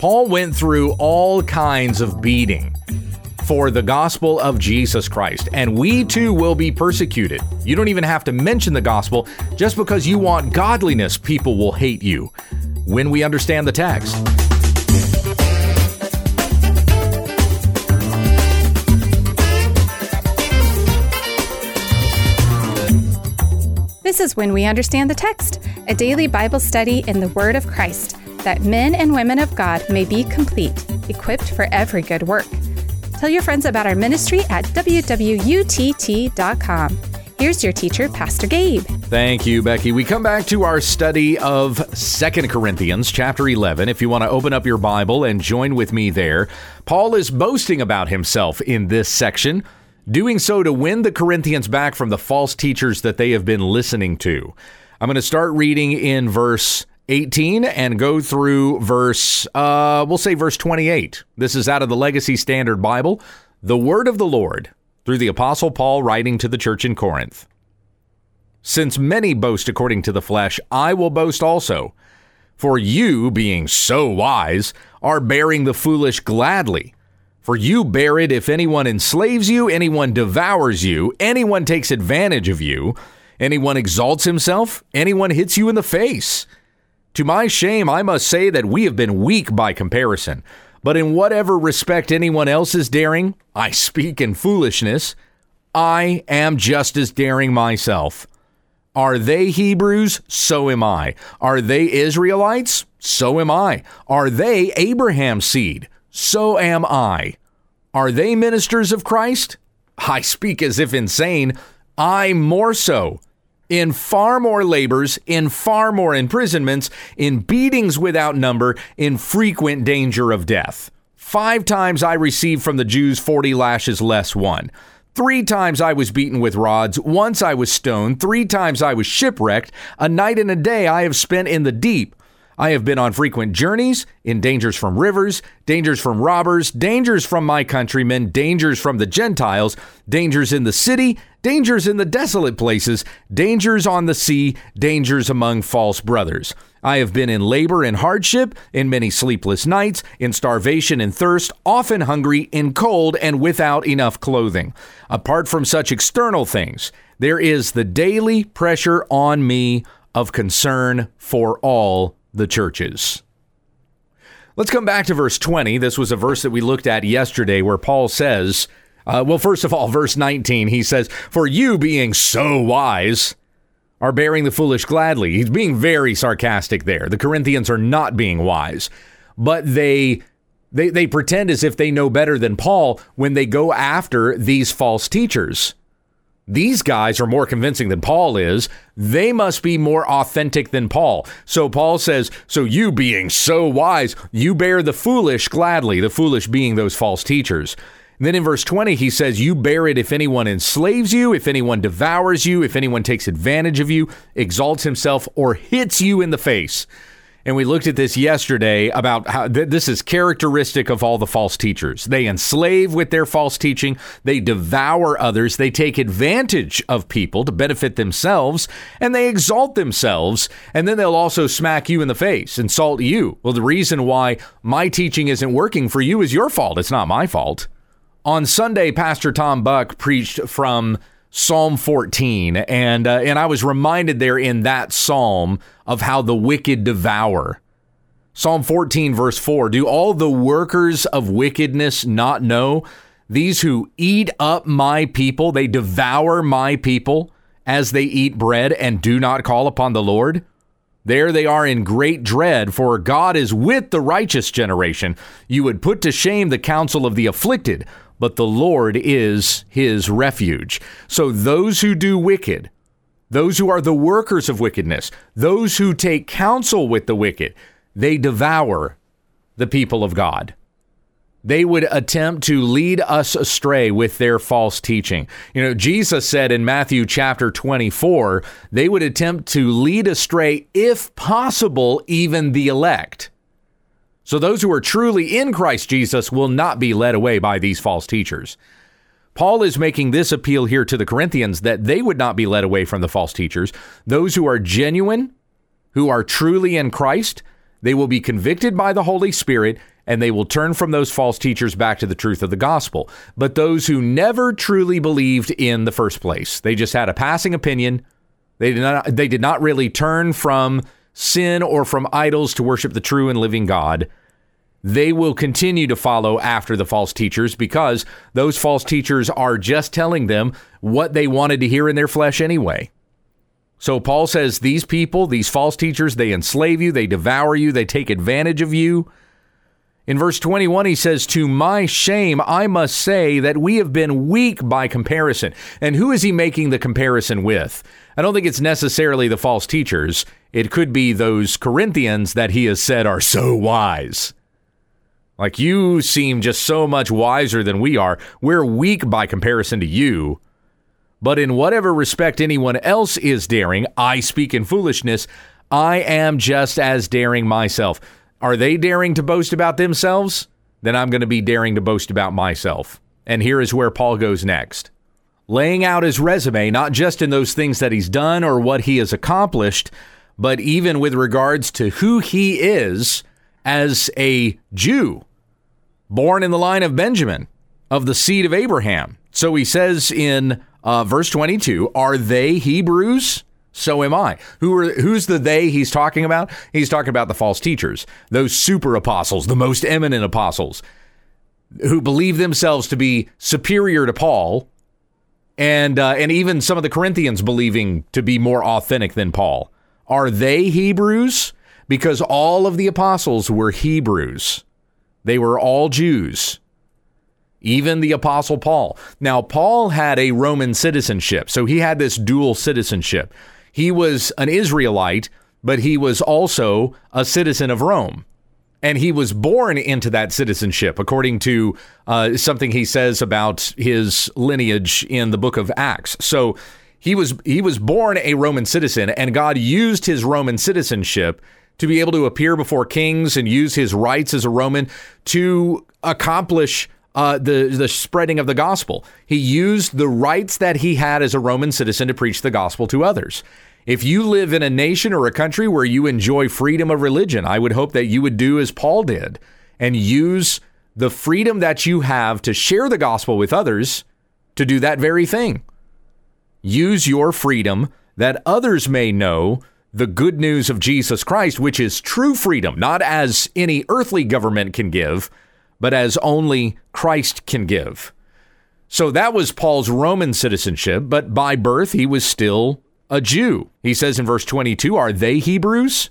Paul went through all kinds of beating for the gospel of Jesus Christ, and we too will be persecuted. You don't even have to mention the gospel. Just because you want godliness, people will hate you when we understand the text. This is When We Understand the Text, a daily Bible study in the Word of Christ, that men and women of God may be complete, equipped for every good work. Tell your friends about our ministry at wwutt.com. Here's your teacher, Pastor Gabe. Thank you, Becky. We come back to our study of Second Corinthians chapter 11. If you want to open up your Bible and join with me there, Paul is boasting about himself in this section doing so to win the Corinthians back from the false teachers that they have been listening to. I'm going to start reading in verse 18 and go through verse, uh, we'll say verse 28. This is out of the Legacy Standard Bible, the word of the Lord through the Apostle Paul writing to the church in Corinth. Since many boast according to the flesh, I will boast also. For you, being so wise, are bearing the foolish gladly. For you bear it if anyone enslaves you, anyone devours you, anyone takes advantage of you, anyone exalts himself, anyone hits you in the face. To my shame, I must say that we have been weak by comparison. But in whatever respect anyone else is daring, I speak in foolishness. I am just as daring myself. Are they Hebrews? So am I. Are they Israelites? So am I. Are they Abraham's seed? so am I. Are they ministers of Christ? I speak as if insane. I more so. In far more labors, in far more imprisonments, in beatings without number, in frequent danger of death. Five times I received from the Jews 40 lashes less one. Three times I was beaten with rods. Once I was stoned. Three times I was shipwrecked. A night and a day I have spent in the deep. I have been on frequent journeys, in dangers from rivers, dangers from robbers, dangers from my countrymen, dangers from the Gentiles, dangers in the city, dangers in the desolate places, dangers on the sea, dangers among false brothers. I have been in labor and hardship, in many sleepless nights, in starvation and thirst, often hungry, in cold, and without enough clothing. Apart from such external things, there is the daily pressure on me of concern for all the churches. Let's come back to verse 20. This was a verse that we looked at yesterday where Paul says, uh, well, first of all, verse 19, he says, For you being so wise are bearing the foolish gladly. He's being very sarcastic there. The Corinthians are not being wise, but they. They, they pretend as if they know better than Paul when they go after these false teachers. These guys are more convincing than Paul is. They must be more authentic than Paul. So Paul says, So you being so wise, you bear the foolish gladly, the foolish being those false teachers. Then in verse 20, he says, You bear it if anyone enslaves you, if anyone devours you, if anyone takes advantage of you, exalts himself, or hits you in the face. And we looked at this yesterday about how th- this is characteristic of all the false teachers. They enslave with their false teaching, they devour others, they take advantage of people to benefit themselves, and they exalt themselves. And then they'll also smack you in the face, insult you. Well, the reason why my teaching isn't working for you is your fault. It's not my fault. On Sunday, Pastor Tom Buck preached from Psalm 14, and uh, and I was reminded there in that psalm of how the wicked devour. Psalm 14, verse 4 Do all the workers of wickedness not know? These who eat up my people, they devour my people as they eat bread and do not call upon the Lord. There they are in great dread, for God is with the righteous generation. You would put to shame the counsel of the afflicted but the Lord is his refuge. So those who do wicked, those who are the workers of wickedness, those who take counsel with the wicked, they devour the people of God. They would attempt to lead us astray with their false teaching. You know, Jesus said in Matthew chapter 24, they would attempt to lead astray, if possible, even the elect. So those who are truly in Christ Jesus will not be led away by these false teachers. Paul is making this appeal here to the Corinthians that they would not be led away from the false teachers. Those who are genuine, who are truly in Christ, they will be convicted by the Holy Spirit and they will turn from those false teachers back to the truth of the gospel. But those who never truly believed in the first place, they just had a passing opinion. They did not they did not really turn from sin or from idols to worship the true and living God. They will continue to follow after the false teachers because those false teachers are just telling them what they wanted to hear in their flesh anyway. So Paul says these people, these false teachers, they enslave you, they devour you, they take advantage of you. In verse 21, he says, To my shame, I must say that we have been weak by comparison. And who is he making the comparison with? I don't think it's necessarily the false teachers. It could be those Corinthians that he has said are so wise. Like, you seem just so much wiser than we are. We're weak by comparison to you. But in whatever respect anyone else is daring, I speak in foolishness, I am just as daring myself. Are they daring to boast about themselves? Then I'm going to be daring to boast about myself. And here is where Paul goes next. Laying out his resume, not just in those things that he's done or what he has accomplished, but even with regards to who he is as a Jew born in the line of Benjamin, of the seed of Abraham. So he says in uh, verse 22 Are they Hebrews? So am I. Who are who's the they he's talking about? He's talking about the false teachers, those super apostles, the most eminent apostles, who believe themselves to be superior to Paul, and uh, and even some of the Corinthians believing to be more authentic than Paul. Are they Hebrews? Because all of the apostles were Hebrews. They were all Jews, even the Apostle Paul. Now, Paul had a Roman citizenship, so he had this dual citizenship. He was an Israelite, but he was also a citizen of Rome. And he was born into that citizenship, according to uh, something he says about his lineage in the book of Acts. So he was he was born a Roman citizen, and God used his Roman citizenship to be able to appear before kings and use his rights as a Roman to accomplish uh, the the spreading of the gospel. He used the rights that he had as a Roman citizen to preach the gospel to others. If you live in a nation or a country where you enjoy freedom of religion, I would hope that you would do as Paul did and use the freedom that you have to share the gospel with others to do that very thing. Use your freedom that others may know the good news of Jesus Christ, which is true freedom, not as any earthly government can give, but as only Christ can give. So that was Paul's Roman citizenship, but by birth he was still a Jew. He says in verse 22, are they Hebrews?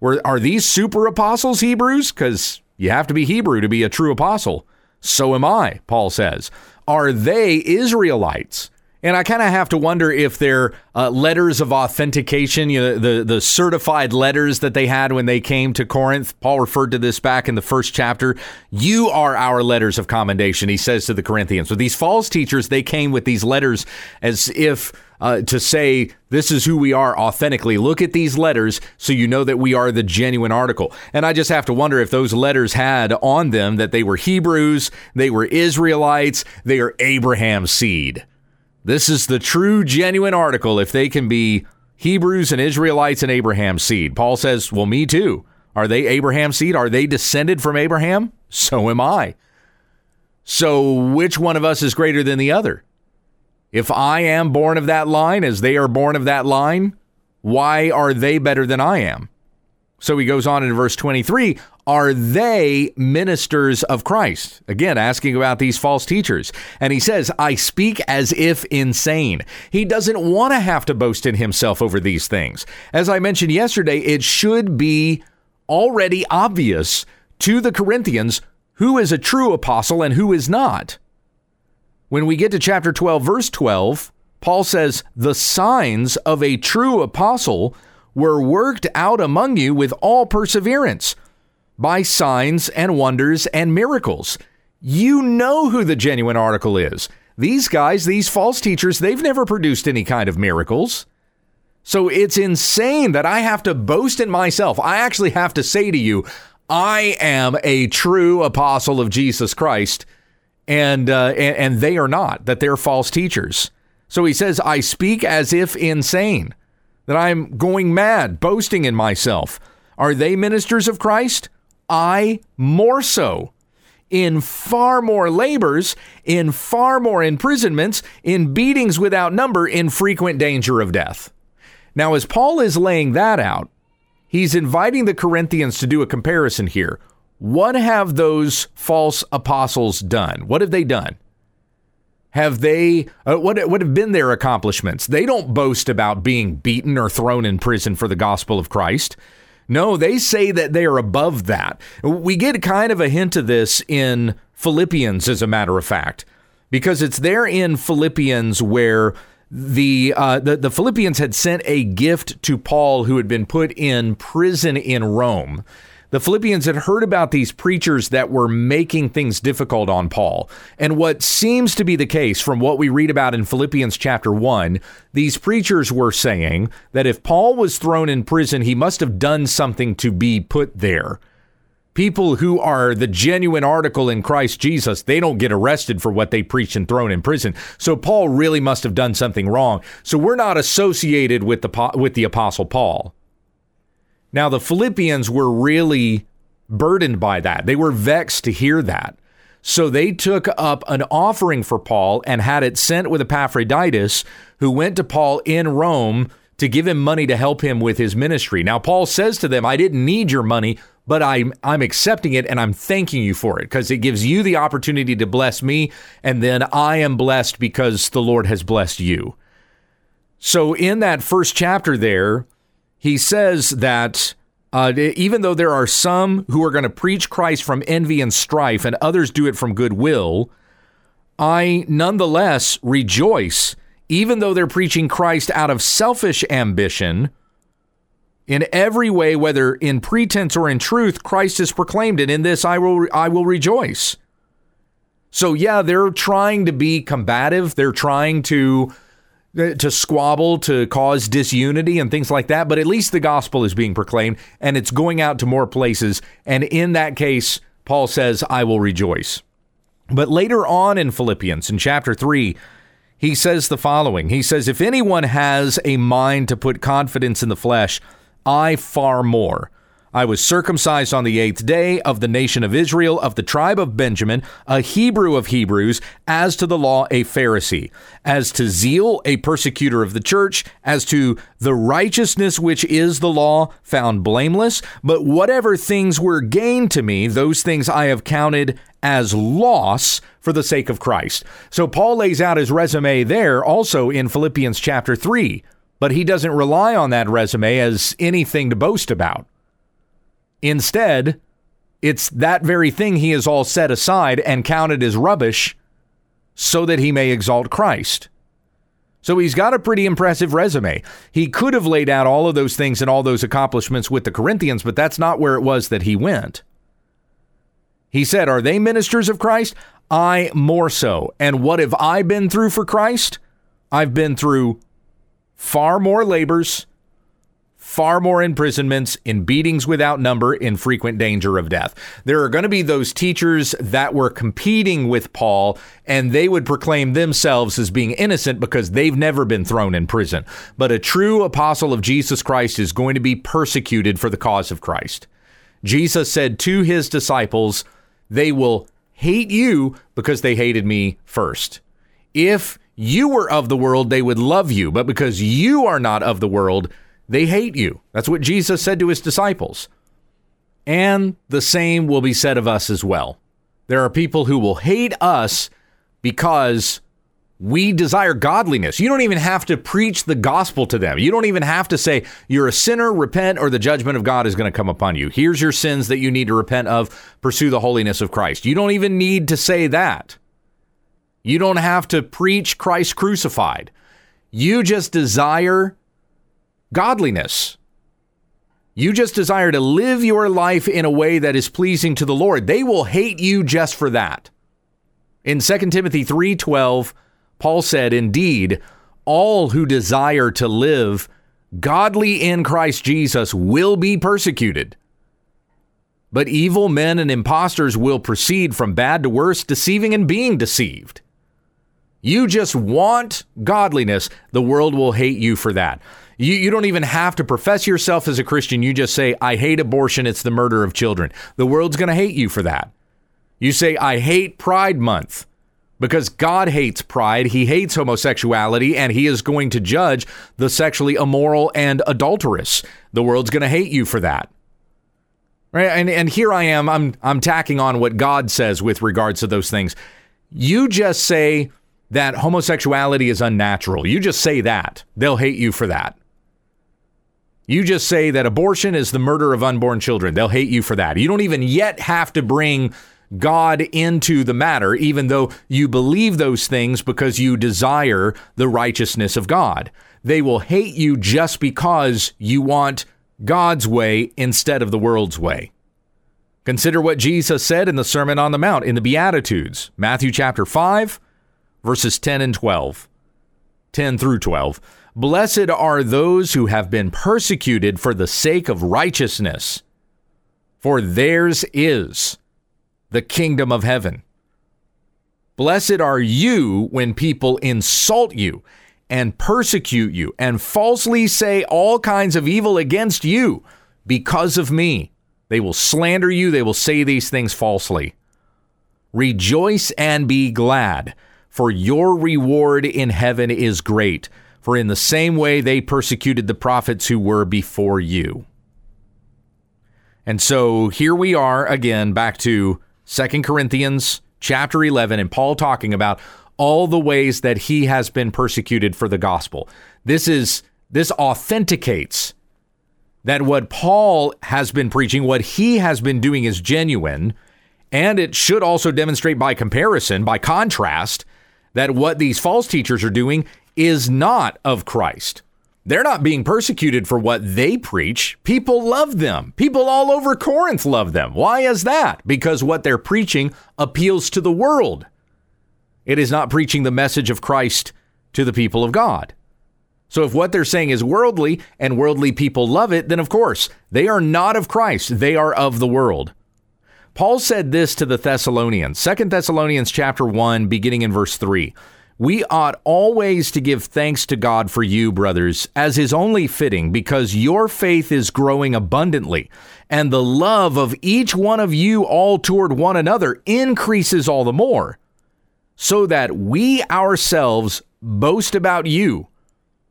Were, are these super apostles Hebrews? Because you have to be Hebrew to be a true apostle. So am I, Paul says. Are they Israelites? And I kind of have to wonder if they're uh, letters of authentication, you know, the, the certified letters that they had when they came to Corinth. Paul referred to this back in the first chapter. You are our letters of commendation, he says to the Corinthians. With these false teachers, they came with these letters as if uh, to say, this is who we are authentically. Look at these letters so you know that we are the genuine article. And I just have to wonder if those letters had on them that they were Hebrews, they were Israelites, they are Abraham's seed. This is the true, genuine article if they can be Hebrews and Israelites and Abraham's seed. Paul says, Well, me too. Are they Abraham's seed? Are they descended from Abraham? So am I. So which one of us is greater than the other? If I am born of that line as they are born of that line, why are they better than I am? So he goes on in verse 23 Are they ministers of Christ? Again, asking about these false teachers. And he says, I speak as if insane. He doesn't want to have to boast in himself over these things. As I mentioned yesterday, it should be already obvious to the Corinthians who is a true apostle and who is not. When we get to chapter 12, verse 12, Paul says, The signs of a true apostle were worked out among you with all perseverance by signs and wonders and miracles. You know who the genuine article is. These guys, these false teachers, they've never produced any kind of miracles. So it's insane that I have to boast in myself. I actually have to say to you, I am a true apostle of Jesus Christ, and, uh, and, and they are not, that they're false teachers. So he says, I speak as if insane that I'm going mad, boasting in myself. Are they ministers of Christ? I more so. In far more labors, in far more imprisonments, in beatings without number, in frequent danger of death. Now, as Paul is laying that out, he's inviting the Corinthians to do a comparison here. What have those false apostles done? What have they done? Have they, uh, what, what have been their accomplishments? They don't boast about being beaten or thrown in prison for the gospel of Christ. No, they say that they are above that. We get kind of a hint of this in Philippians, as a matter of fact, because it's there in Philippians where the, uh, the the Philippians had sent a gift to Paul, who had been put in prison in Rome the Philippians had heard about these preachers that were making things difficult on Paul. And what seems to be the case from what we read about in Philippians chapter 1, these preachers were saying that if Paul was thrown in prison, he must have done something to be put there. People who are the genuine article in Christ Jesus, they don't get arrested for what they preach and thrown in prison. So Paul really must have done something wrong. So we're not associated with the with the apostle Paul. Now, the Philippians were really burdened by that. They were vexed to hear that. So they took up an offering for Paul and had it sent with Epaphroditus, who went to Paul in Rome to give him money to help him with his ministry. Now, Paul says to them, I didn't need your money, but I'm, I'm accepting it and I'm thanking you for it because it gives you the opportunity to bless me. And then I am blessed because the Lord has blessed you. So, in that first chapter there, he says that uh, even though there are some who are going to preach Christ from envy and strife, and others do it from goodwill, I nonetheless rejoice, even though they're preaching Christ out of selfish ambition. In every way, whether in pretense or in truth, Christ is proclaimed, and in this I will I will rejoice. So yeah, they're trying to be combative. They're trying to to squabble, to cause disunity and things like that, but at least the gospel is being proclaimed and it's going out to more places. And in that case, Paul says, I will rejoice. But later on in Philippians, in chapter 3, he says the following He says, If anyone has a mind to put confidence in the flesh, I far more. I was circumcised on the eighth day of the nation of Israel, of the tribe of Benjamin, a Hebrew of Hebrews, as to the law, a Pharisee, as to zeal, a persecutor of the church, as to the righteousness which is the law, found blameless. But whatever things were gained to me, those things I have counted as loss for the sake of Christ. So Paul lays out his resume there also in Philippians chapter 3, but he doesn't rely on that resume as anything to boast about. Instead, it's that very thing he has all set aside and counted as rubbish so that he may exalt Christ. So he's got a pretty impressive resume. He could have laid out all of those things and all those accomplishments with the Corinthians, but that's not where it was that he went. He said, Are they ministers of Christ? I more so. And what have I been through for Christ? I've been through far more labors far more imprisonments, in beatings without number, in frequent danger of death. There are going to be those teachers that were competing with Paul, and they would proclaim themselves as being innocent because they've never been thrown in prison. But a true apostle of Jesus Christ is going to be persecuted for the cause of Christ. Jesus said to his disciples, They will hate you because they hated me first. If you were of the world, they would love you, but because you are not of the world, they hate you. That's what Jesus said to his disciples. And the same will be said of us as well. There are people who will hate us because we desire godliness. You don't even have to preach the gospel to them. You don't even have to say, you're a sinner, repent, or the judgment of God is going to come upon you. Here's your sins that you need to repent of, pursue the holiness of Christ. You don't even need to say that. You don't have to preach Christ crucified. You just desire godliness. You just desire to live your life in a way that is pleasing to the Lord. They will hate you just for that. In 2 Timothy 3:12, Paul said, "Indeed, all who desire to live godly in Christ Jesus will be persecuted." But evil men and impostors will proceed from bad to worse, deceiving and being deceived. You just want godliness, the world will hate you for that. You, you don't even have to profess yourself as a Christian. You just say, I hate abortion. It's the murder of children. The world's going to hate you for that. You say, I hate Pride Month because God hates pride. He hates homosexuality and he is going to judge the sexually immoral and adulterous. The world's going to hate you for that. Right? And, and here I am, I'm, I'm tacking on what God says with regards to those things. You just say that homosexuality is unnatural. You just say that. They'll hate you for that. You just say that abortion is the murder of unborn children. They'll hate you for that. You don't even yet have to bring God into the matter, even though you believe those things because you desire the righteousness of God. They will hate you just because you want God's way instead of the world's way. Consider what Jesus said in the Sermon on the Mount in the Beatitudes, Matthew chapter 5, verses 10 and 12. 10 through 12. Blessed are those who have been persecuted for the sake of righteousness, for theirs is the kingdom of heaven. Blessed are you when people insult you and persecute you and falsely say all kinds of evil against you because of me. They will slander you, they will say these things falsely. Rejoice and be glad, for your reward in heaven is great for in the same way they persecuted the prophets who were before you. And so here we are again back to Second Corinthians chapter 11 and Paul talking about all the ways that he has been persecuted for the gospel. This is this authenticates that what Paul has been preaching, what he has been doing is genuine, and it should also demonstrate by comparison, by contrast, that what these false teachers are doing is not of Christ. They're not being persecuted for what they preach. People love them. People all over Corinth love them. Why is that? Because what they're preaching appeals to the world. It is not preaching the message of Christ to the people of God. So if what they're saying is worldly and worldly people love it, then of course, they are not of Christ. They are of the world. Paul said this to the Thessalonians, 2 Thessalonians chapter 1 beginning in verse 3. We ought always to give thanks to God for you, brothers, as is only fitting, because your faith is growing abundantly, and the love of each one of you all toward one another increases all the more, so that we ourselves boast about you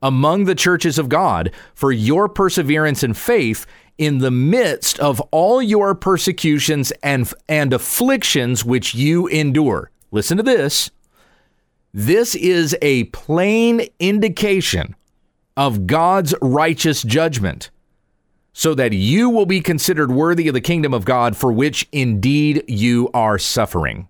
among the churches of God for your perseverance and faith in the midst of all your persecutions and, and afflictions which you endure. Listen to this this is a plain indication of God's righteous judgment, so that you will be considered worthy of the kingdom of God for which indeed you are suffering.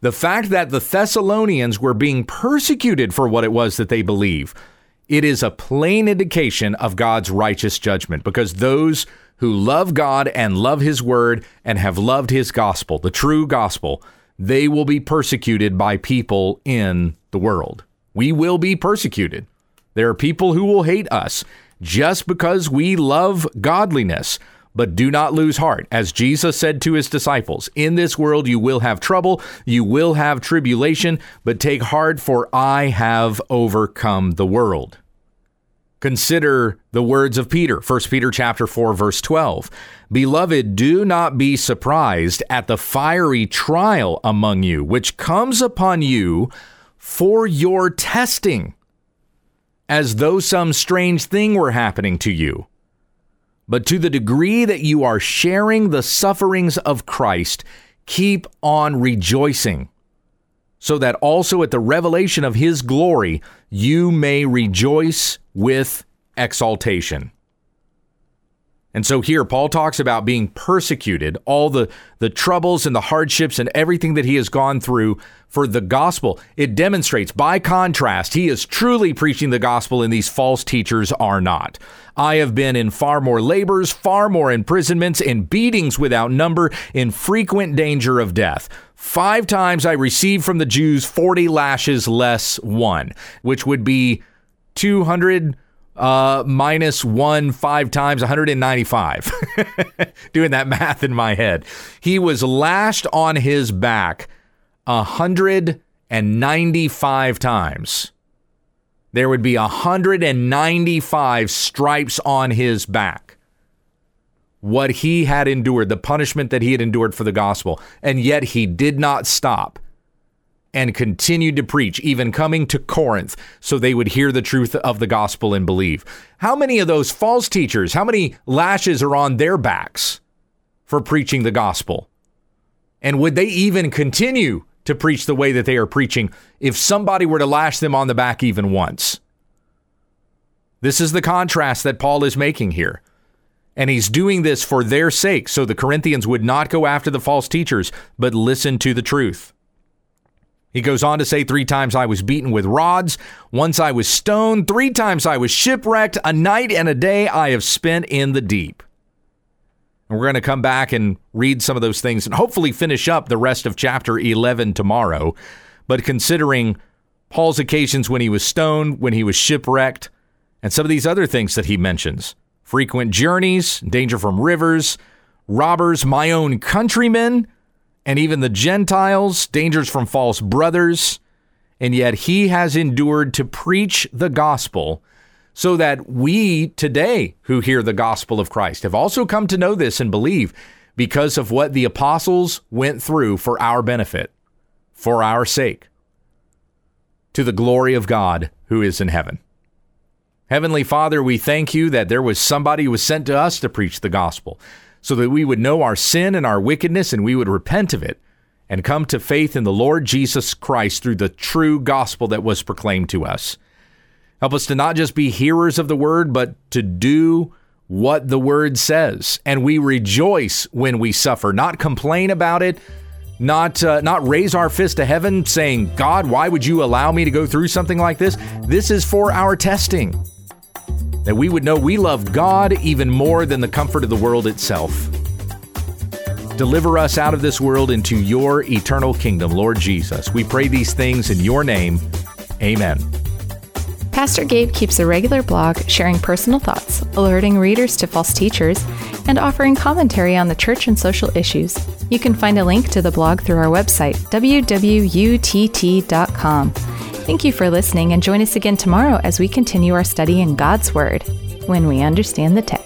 The fact that the Thessalonians were being persecuted for what it was that they believe, it is a plain indication of God's righteous judgment because those who love God and love his word and have loved his gospel, the true gospel, they will be persecuted by people in the world. We will be persecuted. There are people who will hate us just because we love godliness. But do not lose heart. As Jesus said to his disciples, In this world you will have trouble, you will have tribulation, but take heart, for I have overcome the world. Consider the words of Peter, 1 Peter chapter 4 verse 12. Beloved, do not be surprised at the fiery trial among you which comes upon you for your testing, as though some strange thing were happening to you. But to the degree that you are sharing the sufferings of Christ, keep on rejoicing so that also at the revelation of his glory you may rejoice with exaltation. And so here Paul talks about being persecuted, all the, the troubles and the hardships and everything that he has gone through for the gospel. It demonstrates, by contrast, he is truly preaching the gospel and these false teachers are not. I have been in far more labors, far more imprisonments, in beatings without number, in frequent danger of death. Five times I received from the Jews 40 lashes less one, which would be 200 uh, minus one five times 195 doing that math in my head. He was lashed on his back 195 times. There would be 195 stripes on his back. What he had endured, the punishment that he had endured for the gospel, and yet he did not stop and continued to preach, even coming to Corinth, so they would hear the truth of the gospel and believe. How many of those false teachers, how many lashes are on their backs for preaching the gospel? And would they even continue to preach the way that they are preaching if somebody were to lash them on the back even once. This is the contrast that Paul is making here. And he's doing this for their sake, so the Corinthians would not go after the false teachers, but listen to the truth. He goes on to say, Three times I was beaten with rods, once I was stoned, three times I was shipwrecked, a night and a day I have spent in the deep. And we're going to come back and read some of those things and hopefully finish up the rest of chapter 11 tomorrow. But considering Paul's occasions when he was stoned, when he was shipwrecked, and some of these other things that he mentions frequent journeys, danger from rivers, robbers, my own countrymen, and even the Gentiles, dangers from false brothers. And yet he has endured to preach the gospel so that we today who hear the gospel of Christ have also come to know this and believe because of what the apostles went through for our benefit, for our sake, to the glory of God who is in heaven. Heavenly Father, we thank you that there was somebody who was sent to us to preach the gospel so that we would know our sin and our wickedness and we would repent of it and come to faith in the Lord Jesus Christ through the true gospel that was proclaimed to us. Help us to not just be hearers of the word, but to do what the word says. And we rejoice when we suffer, not complain about it, not uh, not raise our fist to heaven saying, "God, why would you allow me to go through something like this?" This is for our testing. That we would know we love God even more than the comfort of the world itself. Deliver us out of this world into your eternal kingdom, Lord Jesus. We pray these things in your name. Amen. Pastor Gabe keeps a regular blog sharing personal thoughts, alerting readers to false teachers, and offering commentary on the church and social issues. You can find a link to the blog through our website, wwutt.com. Thank you for listening and join us again tomorrow as we continue our study in God's Word when we understand the text.